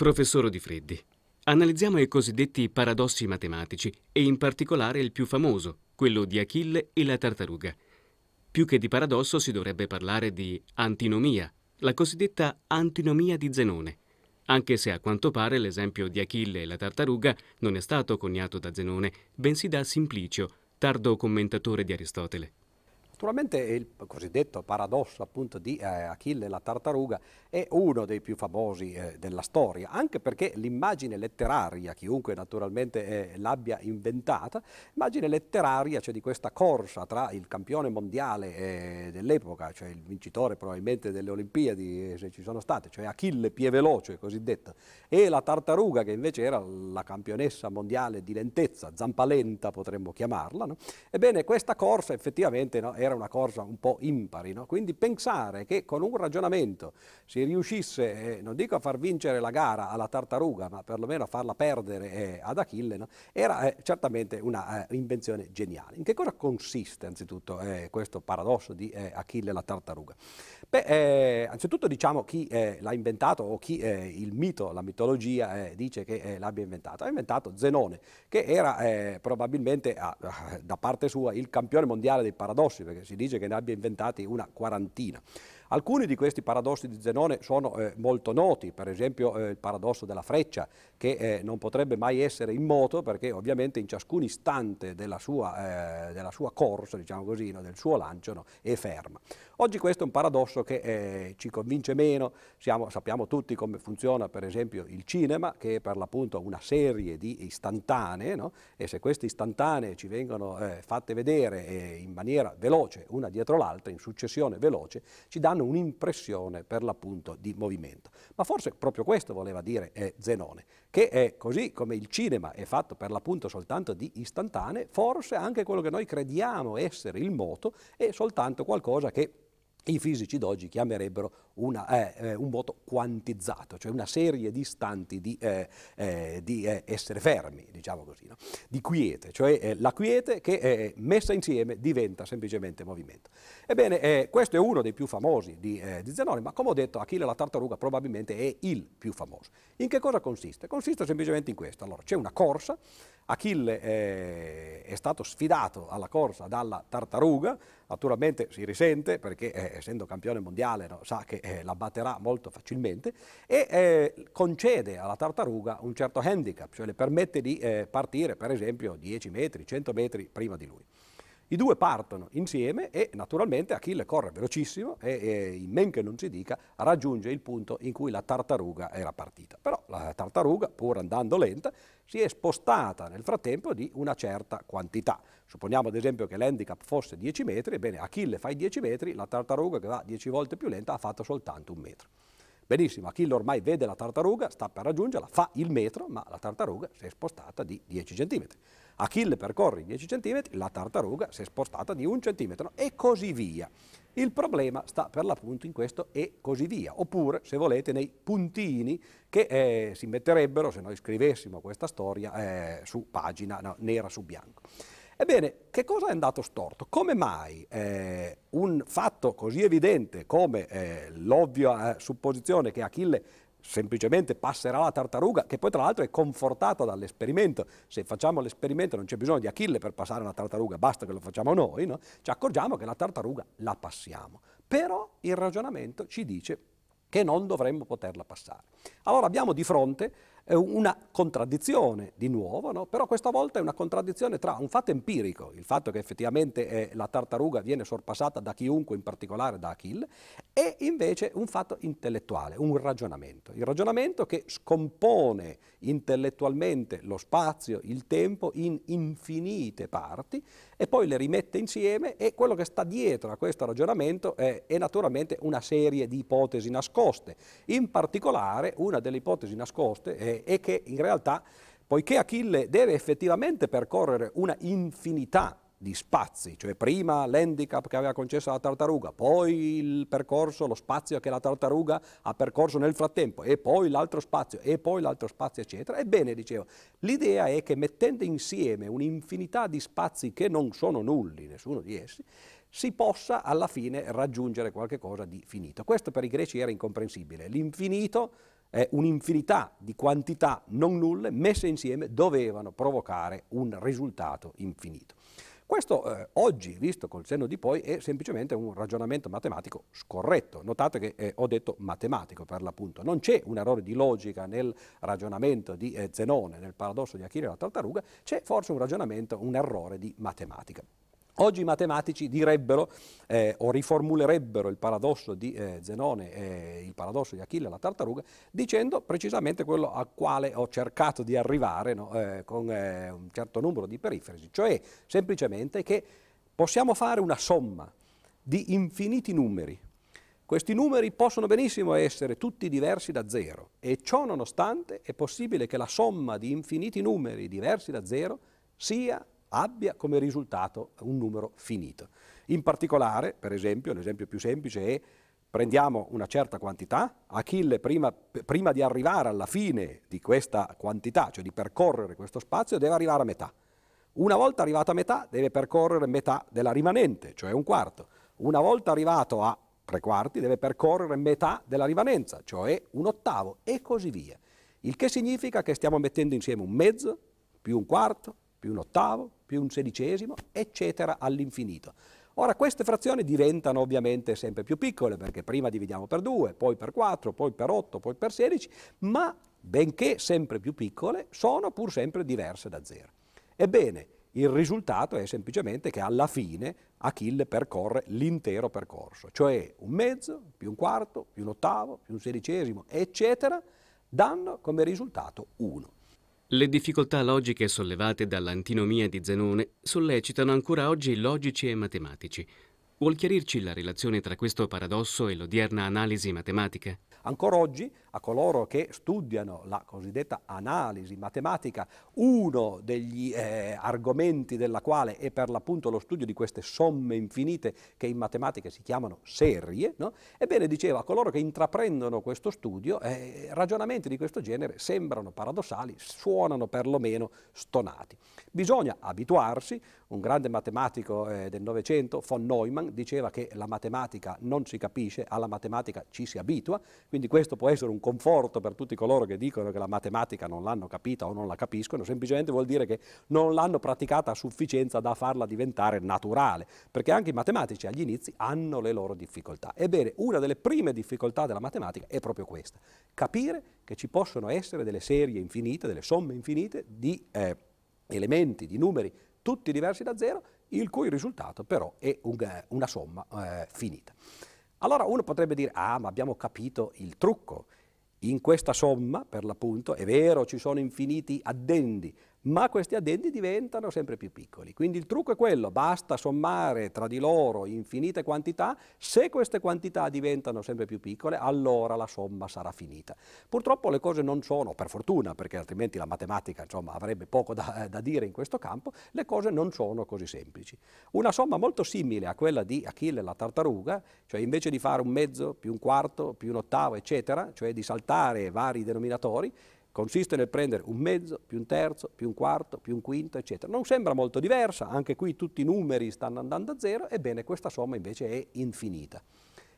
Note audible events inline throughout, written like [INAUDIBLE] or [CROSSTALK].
Professor Di Freddi, analizziamo i cosiddetti paradossi matematici e in particolare il più famoso, quello di Achille e la tartaruga. Più che di paradosso si dovrebbe parlare di antinomia, la cosiddetta antinomia di Zenone, anche se a quanto pare l'esempio di Achille e la tartaruga non è stato coniato da Zenone, bensì da Simplicio, tardo commentatore di Aristotele. Naturalmente il cosiddetto paradosso appunto di eh, Achille la tartaruga è uno dei più famosi eh, della storia, anche perché l'immagine letteraria, chiunque naturalmente eh, l'abbia inventata, l'immagine letteraria cioè di questa corsa tra il campione mondiale eh, dell'epoca, cioè il vincitore probabilmente delle Olimpiadi, eh, se ci sono state, cioè Achille Pieveloce cosiddetto, e la tartaruga che invece era la campionessa mondiale di lentezza, zampalenta potremmo chiamarla, no? ebbene questa corsa effettivamente no, era era una cosa un po' impari, no? quindi pensare che con un ragionamento si riuscisse, eh, non dico a far vincere la gara alla tartaruga, ma perlomeno a farla perdere eh, ad Achille, no? era eh, certamente una eh, invenzione geniale. In che cosa consiste anzitutto eh, questo paradosso di eh, Achille e la tartaruga? Beh, anzitutto diciamo chi l'ha inventato o chi il mito, la mitologia dice che l'abbia inventato. Ha inventato Zenone, che era probabilmente da parte sua il campione mondiale dei paradossi, perché si dice che ne abbia inventati una quarantina. Alcuni di questi paradossi di Zenone sono eh, molto noti, per esempio eh, il paradosso della freccia, che eh, non potrebbe mai essere in moto perché ovviamente in ciascun istante della sua, eh, della sua corsa, diciamo così, no, del suo lancio, no, è ferma. Oggi questo è un paradosso che eh, ci convince meno, Siamo, sappiamo tutti come funziona per esempio il cinema, che è per l'appunto una serie di istantanee, no? e se queste istantanee ci vengono eh, fatte vedere in maniera veloce, una dietro l'altra, in successione veloce, ci danno danno un'impressione per l'appunto di movimento. Ma forse proprio questo voleva dire eh, Zenone, che è così come il cinema è fatto per l'appunto soltanto di istantanee, forse anche quello che noi crediamo essere il moto è soltanto qualcosa che i fisici d'oggi chiamerebbero una, eh, eh, un moto quantizzato, cioè una serie di istanti di, eh, eh di eh, essere fermi, diciamo così, no? di quiete, cioè eh, la quiete che messa insieme diventa semplicemente movimento. Ebbene, questo è uno dei più famosi di, di Zenone, ma come ho detto Achille la tartaruga probabilmente è il più famoso. In che cosa consiste? Consiste semplicemente in questo. Allora, c'è una corsa, Achille è stato sfidato alla corsa dalla tartaruga, naturalmente si risente perché eh, essendo campione mondiale no, sa che eh, la batterà molto facilmente e eh, concede alla tartaruga un certo handicap, cioè le permette di eh, partire per esempio 10 metri, 100 metri prima di lui. I due partono insieme e naturalmente Achille corre velocissimo e, e in men che non si dica raggiunge il punto in cui la tartaruga era partita. Però la tartaruga, pur andando lenta, si è spostata nel frattempo di una certa quantità. Supponiamo ad esempio che l'handicap fosse 10 metri, ebbene Achille fa i 10 metri, la tartaruga che va 10 volte più lenta ha fatto soltanto un metro. Benissimo, Achille ormai vede la tartaruga, sta per raggiungerla, fa il metro, ma la tartaruga si è spostata di 10 centimetri. Achille percorre i 10 cm, la tartaruga si è spostata di un centimetro e così via. Il problema sta per l'appunto in questo e così via, oppure se volete nei puntini che eh, si metterebbero se noi scrivessimo questa storia eh, su pagina no, nera su bianco. Ebbene, che cosa è andato storto? Come mai eh, un fatto così evidente come eh, l'ovvia eh, supposizione che Achille semplicemente passerà la tartaruga, che poi tra l'altro è confortata dall'esperimento. Se facciamo l'esperimento non c'è bisogno di Achille per passare una tartaruga, basta che lo facciamo noi, no? ci accorgiamo che la tartaruga la passiamo. Però il ragionamento ci dice che non dovremmo poterla passare. Allora abbiamo di fronte una contraddizione di nuovo, no? però questa volta è una contraddizione tra un fatto empirico, il fatto che effettivamente eh, la tartaruga viene sorpassata da chiunque, in particolare da Achille, e invece un fatto intellettuale, un ragionamento. Il ragionamento che scompone intellettualmente lo spazio, il tempo in infinite parti e poi le rimette insieme e quello che sta dietro a questo ragionamento è, è naturalmente una serie di ipotesi nascoste. In particolare una delle ipotesi nascoste è, è che in realtà poiché Achille deve effettivamente percorrere una infinità di spazi, cioè prima l'handicap che aveva concesso la tartaruga, poi il percorso, lo spazio che la tartaruga ha percorso nel frattempo, e poi l'altro spazio, e poi l'altro spazio, eccetera. Ebbene, dicevo, l'idea è che mettendo insieme un'infinità di spazi che non sono nulli, nessuno di essi, si possa alla fine raggiungere qualcosa di finito. Questo per i greci era incomprensibile. L'infinito eh, un'infinità di quantità non nulle messe insieme dovevano provocare un risultato infinito. Questo eh, oggi, visto col senno di poi, è semplicemente un ragionamento matematico scorretto. Notate che eh, ho detto matematico per l'appunto. Non c'è un errore di logica nel ragionamento di eh, Zenone, nel paradosso di Achille e la tartaruga, c'è forse un ragionamento, un errore di matematica. Oggi i matematici direbbero eh, o riformulerebbero il paradosso di eh, Zenone e il paradosso di Achille e la tartaruga dicendo precisamente quello al quale ho cercato di arrivare no, eh, con eh, un certo numero di perifrasi, cioè semplicemente che possiamo fare una somma di infiniti numeri. Questi numeri possono benissimo essere tutti diversi da zero e ciò nonostante è possibile che la somma di infiniti numeri diversi da zero sia abbia come risultato un numero finito. In particolare, per esempio, l'esempio più semplice è prendiamo una certa quantità, Achille prima, prima, di arrivare alla fine di questa quantità, cioè di percorrere questo spazio, deve arrivare a metà. Una volta arrivato a metà deve percorrere metà della rimanente, cioè un quarto. Una volta arrivato a tre quarti deve percorrere metà della rimanenza, cioè un ottavo e così via. Il che significa che stiamo mettendo insieme un mezzo più un quarto più un ottavo, più un sedicesimo, eccetera all'infinito. Ora queste frazioni diventano ovviamente sempre più piccole perché prima dividiamo per 2, poi per 4, poi per 8, poi per 16, ma benché sempre più piccole sono pur sempre diverse da 0. Ebbene, il risultato è semplicemente che alla fine Achille percorre l'intero percorso, cioè un mezzo, più un quarto, più un ottavo, più un sedicesimo, eccetera, danno come risultato 1. Le difficoltà logiche sollevate dall'antinomia di Zenone sollecitano ancora oggi logici e matematici. Vuol chiarirci la relazione tra questo paradosso e l'odierna analisi matematica? Ancora oggi a coloro che studiano la cosiddetta analisi matematica, uno degli eh, argomenti della quale è per l'appunto lo studio di queste somme infinite che in matematica si chiamano serie, no? ebbene diceva a coloro che intraprendono questo studio, eh, ragionamenti di questo genere sembrano paradossali, suonano perlomeno stonati. Bisogna abituarsi, un grande matematico eh, del Novecento, von Neumann, diceva che la matematica non si capisce, alla matematica ci si abitua, quindi questo può essere un conforto per tutti coloro che dicono che la matematica non l'hanno capita o non la capiscono, semplicemente vuol dire che non l'hanno praticata a sufficienza da farla diventare naturale, perché anche i matematici agli inizi hanno le loro difficoltà. Ebbene, una delle prime difficoltà della matematica è proprio questa, capire che ci possono essere delle serie infinite, delle somme infinite di eh, elementi, di numeri, tutti diversi da zero, il cui risultato però è un, una somma eh, finita. Allora uno potrebbe dire, ah ma abbiamo capito il trucco, in questa somma, per l'appunto, è vero, ci sono infiniti addendi, ma questi addendi diventano sempre più piccoli. Quindi il trucco è quello, basta sommare tra di loro infinite quantità, se queste quantità diventano sempre più piccole, allora la somma sarà finita. Purtroppo le cose non sono, per fortuna, perché altrimenti la matematica insomma, avrebbe poco da, da dire in questo campo, le cose non sono così semplici. Una somma molto simile a quella di Achille la tartaruga, cioè invece di fare un mezzo più un quarto più un ottavo, eccetera, cioè di saltare vari denominatori, consiste nel prendere un mezzo, più un terzo, più un quarto, più un quinto, eccetera. Non sembra molto diversa, anche qui tutti i numeri stanno andando a zero, ebbene questa somma invece è infinita.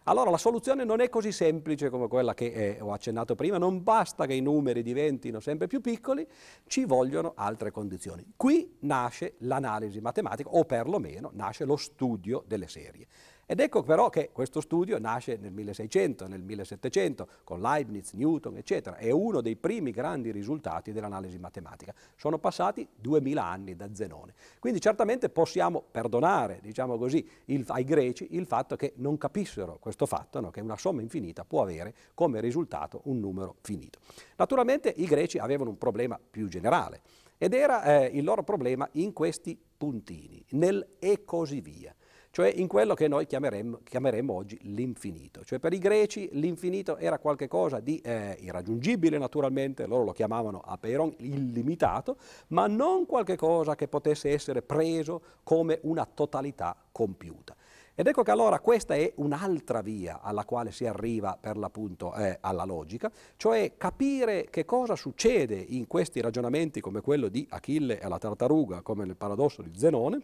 Allora la soluzione non è così semplice come quella che eh, ho accennato prima, non basta che i numeri diventino sempre più piccoli, ci vogliono altre condizioni. Qui nasce l'analisi matematica, o perlomeno nasce lo studio delle serie. Ed ecco però che questo studio nasce nel 1600, nel 1700, con Leibniz, Newton, eccetera. È uno dei primi grandi risultati dell'analisi matematica. Sono passati 2000 anni da Zenone. Quindi certamente possiamo perdonare, diciamo così, il, ai greci il fatto che non capissero questo fatto, no? che una somma infinita può avere come risultato un numero finito. Naturalmente i greci avevano un problema più generale ed era eh, il loro problema in questi puntini, nel e così via cioè in quello che noi chiameremmo, chiameremmo oggi l'infinito. Cioè per i greci l'infinito era qualcosa di eh, irraggiungibile naturalmente, loro lo chiamavano apeiron, illimitato, ma non qualcosa che potesse essere preso come una totalità compiuta. Ed ecco che allora questa è un'altra via alla quale si arriva per l'appunto eh, alla logica, cioè capire che cosa succede in questi ragionamenti come quello di Achille e la tartaruga, come nel paradosso di Zenone,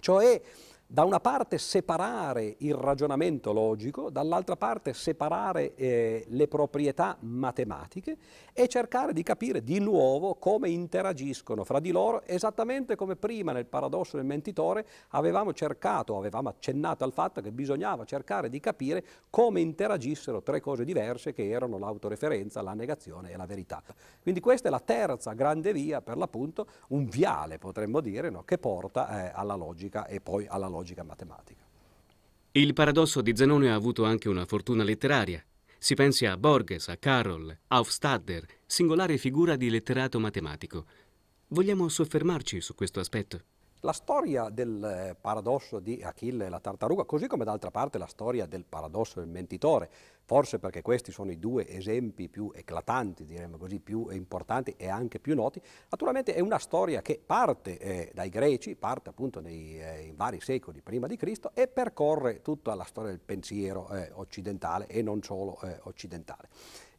cioè da una parte separare il ragionamento logico, dall'altra parte separare eh, le proprietà matematiche e cercare di capire di nuovo come interagiscono fra di loro, esattamente come prima nel paradosso del mentitore avevamo cercato, avevamo accennato al fatto che bisognava cercare di capire come interagissero tre cose diverse che erano l'autoreferenza, la negazione e la verità. Quindi questa è la terza grande via, per l'appunto, un viale potremmo dire, no, che porta eh, alla logica e poi alla logica logica matematica. Il paradosso di Zenone ha avuto anche una fortuna letteraria. Si pensi a Borges, a Carroll, a Hofstadter, singolare figura di letterato matematico. Vogliamo soffermarci su questo aspetto? La storia del eh, paradosso di Achille e la tartaruga, così come d'altra parte la storia del paradosso del mentitore, forse perché questi sono i due esempi più eclatanti, diremmo così, più importanti e anche più noti, naturalmente è una storia che parte eh, dai greci, parte appunto nei eh, vari secoli prima di Cristo e percorre tutta la storia del pensiero eh, occidentale e non solo eh, occidentale.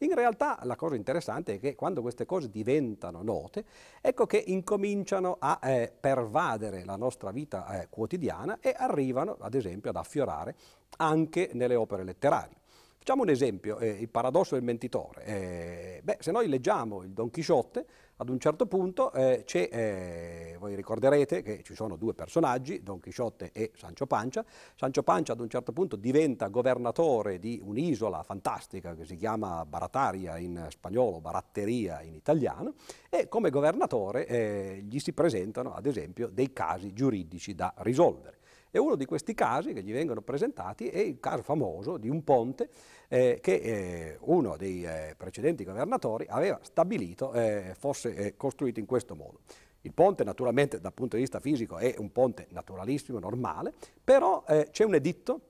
In realtà la cosa interessante è che quando queste cose diventano note, ecco che incominciano a eh, pervadere la nostra vita eh, quotidiana e arrivano ad esempio ad affiorare anche nelle opere letterarie. Facciamo un esempio, eh, il paradosso del mentitore. Eh, beh, se noi leggiamo il Don Chisciotte, ad un certo punto eh, eh, voi ricorderete che ci sono due personaggi, Don Chisciotte e Sancho Pancia. Sancho Pancia ad un certo punto diventa governatore di un'isola fantastica che si chiama Barataria in spagnolo, Baratteria in italiano, e come governatore eh, gli si presentano ad esempio dei casi giuridici da risolvere. E uno di questi casi che gli vengono presentati è il caso famoso di un ponte eh, che eh, uno dei eh, precedenti governatori aveva stabilito eh, fosse eh, costruito in questo modo. Il ponte naturalmente dal punto di vista fisico è un ponte naturalissimo, normale, però eh, c'è un editto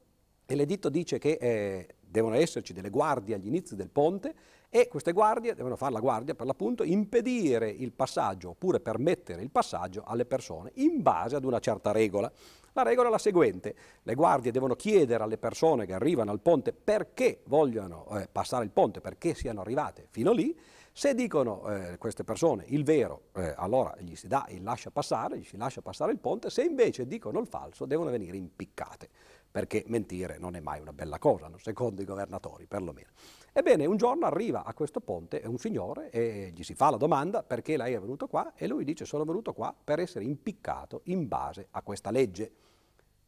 e l'editto dice che devono esserci delle guardie agli inizi del ponte e queste guardie devono fare la guardia per l'appunto, impedire il passaggio oppure permettere il passaggio alle persone in base ad una certa regola. La regola è la seguente, le guardie devono chiedere alle persone che arrivano al ponte perché vogliono eh, passare il ponte, perché siano arrivate fino lì, se dicono eh, queste persone il vero, eh, allora gli si dà il lascia passare, gli si lascia passare il ponte, se invece dicono il falso devono venire impiccate, perché mentire non è mai una bella cosa, secondo i governatori perlomeno. Ebbene, un giorno arriva a questo ponte un signore e gli si fa la domanda perché lei è venuto qua e lui dice sono venuto qua per essere impiccato in base a questa legge.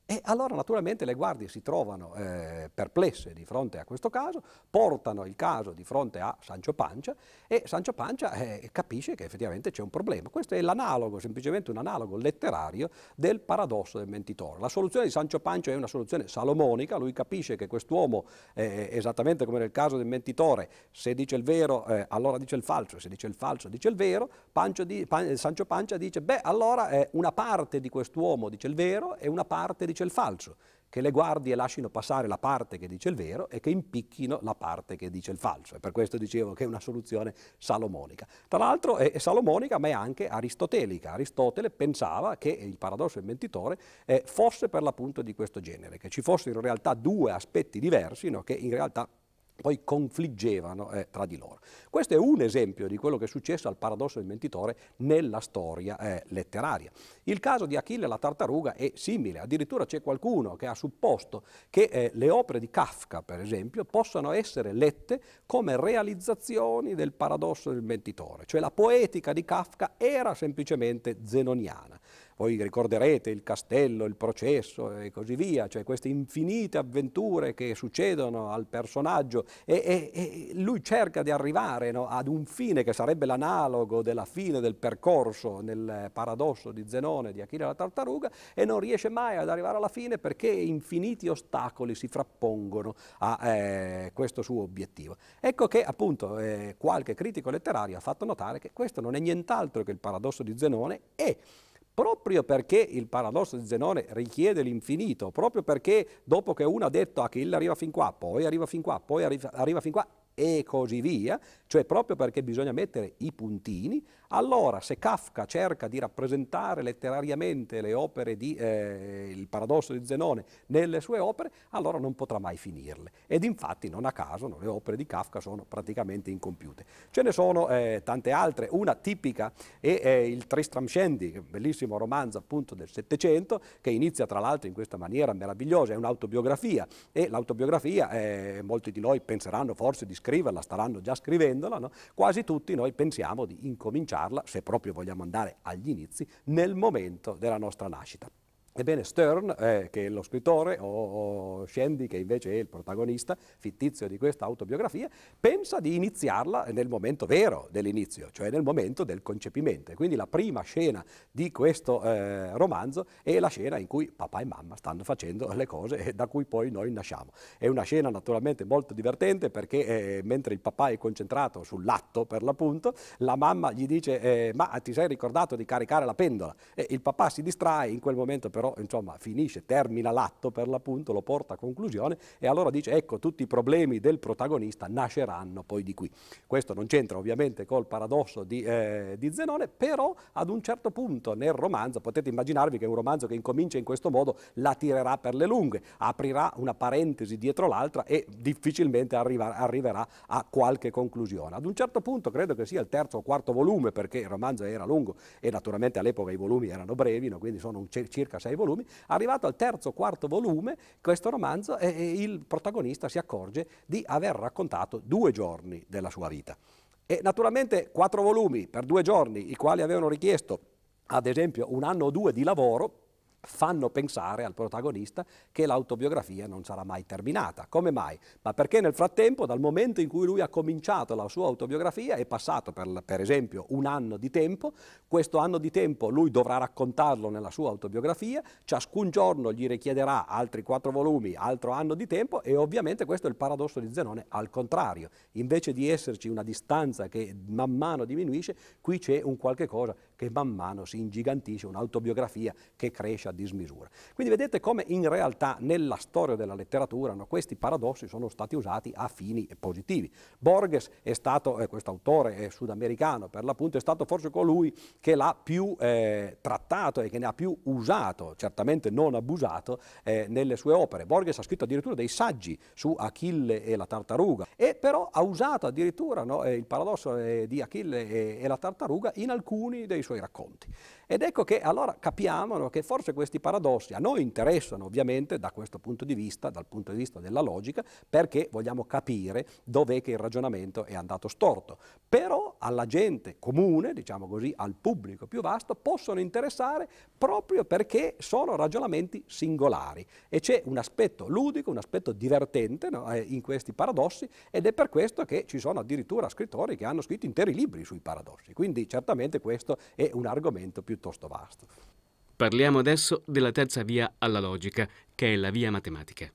E allora naturalmente le guardie si trovano eh, perplesse di fronte a questo caso, portano il caso di fronte a Sancio Pancia e Sancio Pancia eh, capisce che effettivamente c'è un problema. Questo è l'analogo, semplicemente un analogo letterario del paradosso del mentitore. La soluzione di Sancio Pancia è una soluzione salomonica, lui capisce che quest'uomo, eh, esattamente come nel caso del mentitore, se dice il vero eh, allora dice il falso, se dice il falso dice il vero, di, Pan, Sancio Pancia dice beh allora eh, una parte di quest'uomo dice il vero e una parte di dice il falso, che le guardie lasciano passare la parte che dice il vero e che impicchino la parte che dice il falso. E per questo dicevo che è una soluzione salomonica. Tra l'altro è salomonica ma è anche aristotelica. Aristotele pensava che il paradosso del mentitore fosse per l'appunto di questo genere, che ci fossero in realtà due aspetti diversi no, che in realtà poi confliggevano eh, tra di loro. Questo è un esempio di quello che è successo al paradosso del mentitore nella storia eh, letteraria. Il caso di Achille e la tartaruga è simile, addirittura c'è qualcuno che ha supposto che eh, le opere di Kafka, per esempio, possano essere lette come realizzazioni del paradosso del mentitore, cioè la poetica di Kafka era semplicemente zenoniana. Voi ricorderete il castello, il processo e così via, cioè queste infinite avventure che succedono al personaggio e, e, e lui cerca di arrivare no, ad un fine che sarebbe l'analogo della fine del percorso nel paradosso di Zenone di Achille la tartaruga e non riesce mai ad arrivare alla fine perché infiniti ostacoli si frappongono a eh, questo suo obiettivo. Ecco che appunto eh, qualche critico letterario ha fatto notare che questo non è nient'altro che il paradosso di Zenone e proprio perché il paradosso di Zenone richiede l'infinito, proprio perché dopo che uno ha detto Achille arriva fin qua, poi arriva fin qua, poi arriva, arriva fin qua, e così via, cioè proprio perché bisogna mettere i puntini, allora se Kafka cerca di rappresentare letterariamente le opere di eh, Il paradosso di Zenone nelle sue opere, allora non potrà mai finirle. Ed infatti non a caso no, le opere di Kafka sono praticamente incompiute. Ce ne sono eh, tante altre, una tipica è eh, il Tristram Shandy, bellissimo romanzo appunto del Settecento, che inizia tra l'altro in questa maniera meravigliosa, è un'autobiografia e l'autobiografia eh, molti di noi penseranno forse di scriverla, staranno già scrivendola, no? quasi tutti noi pensiamo di incominciare cominciarla, se proprio vogliamo andare agli inizi, nel momento della nostra nascita. Ebbene, Stern, eh, che è lo scrittore, o, o Shandy, che invece è il protagonista fittizio di questa autobiografia, pensa di iniziarla nel momento vero dell'inizio, cioè nel momento del concepimento. Quindi la prima scena di questo eh, romanzo è la scena in cui papà e mamma stanno facendo le cose [LAUGHS] da cui poi noi nasciamo. È una scena naturalmente molto divertente perché eh, mentre il papà è concentrato sull'atto, per l'appunto, la mamma gli dice eh, ma ti sei ricordato di caricare la pendola? E il papà si distrae, in quel momento però però insomma finisce, termina l'atto per l'appunto, lo porta a conclusione e allora dice ecco tutti i problemi del protagonista nasceranno poi di qui. Questo non c'entra ovviamente col paradosso di, eh, di Zenone, però ad un certo punto nel romanzo, potete immaginarvi che un romanzo che incomincia in questo modo la tirerà per le lunghe, aprirà una parentesi dietro l'altra e difficilmente arriva, arriverà a qualche conclusione. Ad un certo punto credo che sia il terzo o quarto volume perché il romanzo era lungo e naturalmente all'epoca i volumi erano brevi, no? quindi sono circa sei volumi, arrivato al terzo quarto volume, questo romanzo, eh, il protagonista si accorge di aver raccontato due giorni della sua vita. E naturalmente quattro volumi per due giorni, i quali avevano richiesto ad esempio un anno o due di lavoro, fanno pensare al protagonista che l'autobiografia non sarà mai terminata. Come mai? Ma perché nel frattempo, dal momento in cui lui ha cominciato la sua autobiografia, è passato per, per esempio un anno di tempo, questo anno di tempo lui dovrà raccontarlo nella sua autobiografia, ciascun giorno gli richiederà altri quattro volumi, altro anno di tempo e ovviamente questo è il paradosso di Zenone, al contrario, invece di esserci una distanza che man mano diminuisce, qui c'è un qualche cosa che man mano si ingigantisce, un'autobiografia che cresce a dismisura. Quindi vedete come in realtà nella storia della letteratura no, questi paradossi sono stati usati a fini positivi. Borges è stato, eh, questo autore eh, sudamericano per l'appunto, è stato forse colui che l'ha più eh, trattato e che ne ha più usato, certamente non abusato, eh, nelle sue opere. Borges ha scritto addirittura dei saggi su Achille e la tartaruga e però ha usato addirittura no, eh, il paradosso eh, di Achille e, e la tartaruga in alcuni dei suoi racconti. Ed ecco che allora capiamo no, che forse questi paradossi a noi interessano ovviamente da questo punto di vista, dal punto di vista della logica, perché vogliamo capire dov'è che il ragionamento è andato storto. Però alla gente comune, diciamo così, al pubblico più vasto, possono interessare proprio perché sono ragionamenti singolari e c'è un aspetto ludico, un aspetto divertente no, eh, in questi paradossi ed è per questo che ci sono addirittura scrittori che hanno scritto interi libri sui paradossi. Quindi certamente questo è un argomento più piuttosto vasto. Parliamo adesso della terza via alla logica, che è la via matematica.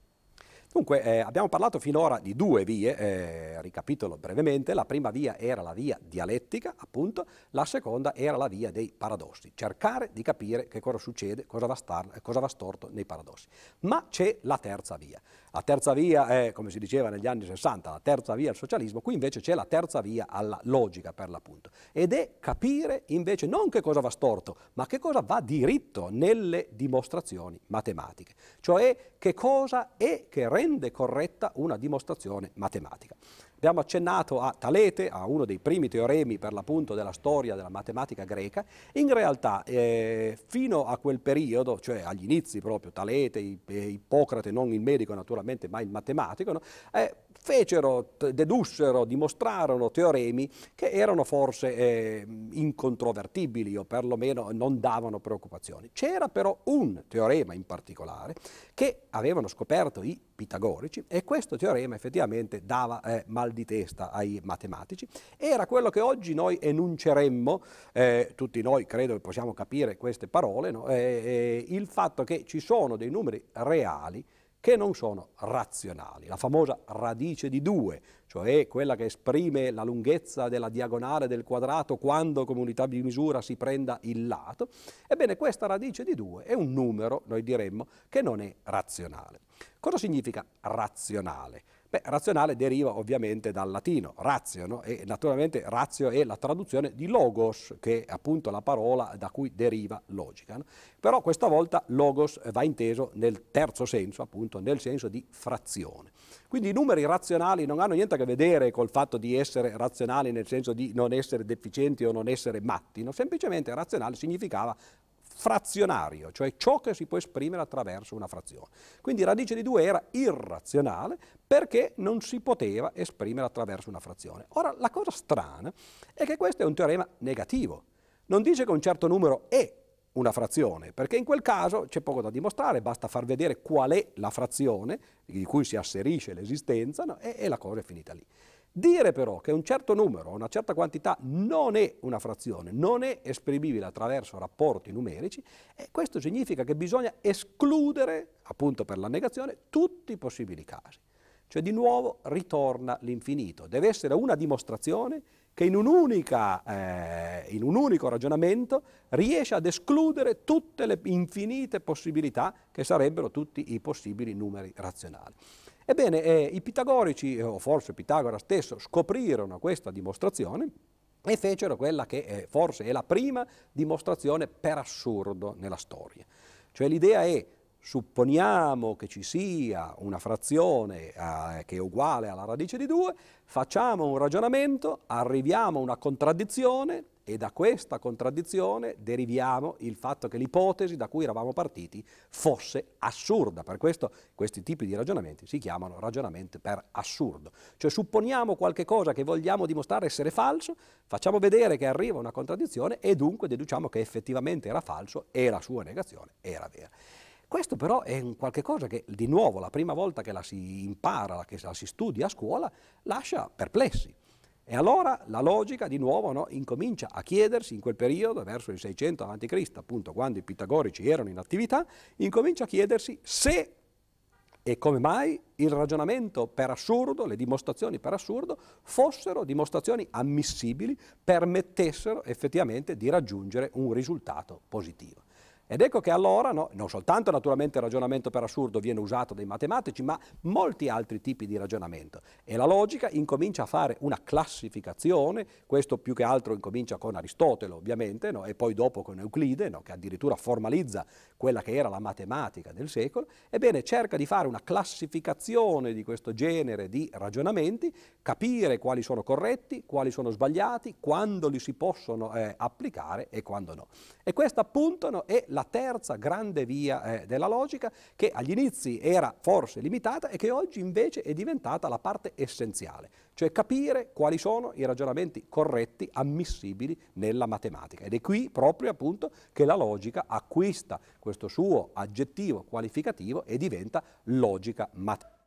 Dunque, eh, abbiamo parlato finora di due vie, eh, ricapitolo brevemente, la prima via era la via dialettica, appunto, la seconda era la via dei paradossi, cercare di capire che cosa succede, cosa va, star, cosa va storto nei paradossi. Ma c'è la terza via. La terza via è, come si diceva negli anni 60, la terza via al socialismo, qui invece c'è la terza via alla logica per l'appunto, ed è capire invece non che cosa va storto, ma che cosa va diritto nelle dimostrazioni matematiche, cioè che cosa è che rende corretta una dimostrazione matematica. Abbiamo accennato a Talete, a uno dei primi teoremi per l'appunto della storia della matematica greca. In realtà eh, fino a quel periodo, cioè agli inizi proprio, Talete, Ippocrate, non il medico naturalmente, ma il matematico, no? eh, fecero, dedussero, dimostrarono teoremi che erano forse eh, incontrovertibili o perlomeno non davano preoccupazioni. C'era però un teorema in particolare che avevano scoperto i pitagorici e questo teorema effettivamente dava eh, mal di testa ai matematici. Era quello che oggi noi enunceremmo, eh, tutti noi credo che possiamo capire queste parole, no? Eh, eh, il fatto che ci sono dei numeri reali che non sono razionali. La famosa radice di 2, cioè quella che esprime la lunghezza della diagonale del quadrato quando come unità di misura si prenda il lato, ebbene questa radice di 2 è un numero, noi diremmo, che non è razionale. Cosa significa razionale? Beh, razionale deriva ovviamente dal latino, razio, no? e naturalmente razio è la traduzione di logos, che è appunto la parola da cui deriva logica. No? Però questa volta logos va inteso nel terzo senso, appunto nel senso di frazione. Quindi i numeri razionali non hanno niente a che vedere col fatto di essere razionali nel senso di non essere deficienti o non essere matti, no? semplicemente razionale significava frazionario, cioè ciò che si può esprimere attraverso una frazione. Quindi radice di 2 era irrazionale perché non si poteva esprimere attraverso una frazione. Ora, la cosa strana è che questo è un teorema negativo. Non dice che un certo numero è una frazione, perché in quel caso c'è poco da dimostrare, basta far vedere qual è la frazione di cui si asserisce l'esistenza no? e, e la cosa è finita lì. Dire però che un certo numero, una certa quantità non è una frazione, non è esprimibile attraverso rapporti numerici, e questo significa che bisogna escludere, appunto per la negazione, tutti i possibili casi. Cioè di nuovo ritorna l'infinito. Deve essere una dimostrazione che in, eh, in un unico ragionamento riesce ad escludere tutte le infinite possibilità che sarebbero tutti i possibili numeri razionali. Ebbene, eh, i pitagorici, eh, o forse Pitagora stesso, scoprirono questa dimostrazione e fecero quella che eh, forse è la prima dimostrazione per assurdo nella storia. Cioè l'idea è supponiamo che ci sia una frazione eh, che è uguale alla radice di 2, facciamo un ragionamento, arriviamo a una contraddizione e da questa contraddizione deriviamo il fatto che l'ipotesi da cui eravamo partiti fosse assurda. Per questo questi tipi di ragionamenti si chiamano ragionamenti per assurdo. Cioè supponiamo qualche cosa che vogliamo dimostrare essere falso, facciamo vedere che arriva una contraddizione e dunque deduciamo che effettivamente era falso e la sua negazione era vera. Questo però è un qualche cosa che di nuovo la prima volta che la si impara, che la si studia a scuola, lascia perplessi. E allora la logica di nuovo no, incomincia a chiedersi in quel periodo, verso il 600 a.C., appunto quando i pitagorici erano in attività, incomincia a chiedersi se e come mai il ragionamento per assurdo, le dimostrazioni per assurdo, fossero dimostrazioni ammissibili, permettessero effettivamente di raggiungere un risultato positivo. Ed ecco che allora, no, non soltanto naturalmente il ragionamento per assurdo viene usato dai matematici, ma molti altri tipi di ragionamento. E la logica incomincia a fare una classificazione, questo più che altro incomincia con Aristotele ovviamente, no, e poi dopo con Euclide, no, che addirittura formalizza quella che era la matematica del secolo, ebbene cerca di fare una classificazione di questo genere di ragionamenti, capire quali sono corretti, quali sono sbagliati, quando li si possono eh, applicare e quando no. E questa appunto è la la terza grande via eh, della logica che agli inizi era forse limitata e che oggi invece è diventata la parte essenziale, cioè capire quali sono i ragionamenti corretti, ammissibili nella matematica. Ed è qui proprio appunto che la logica acquista questo suo aggettivo qualificativo e diventa logica matematica.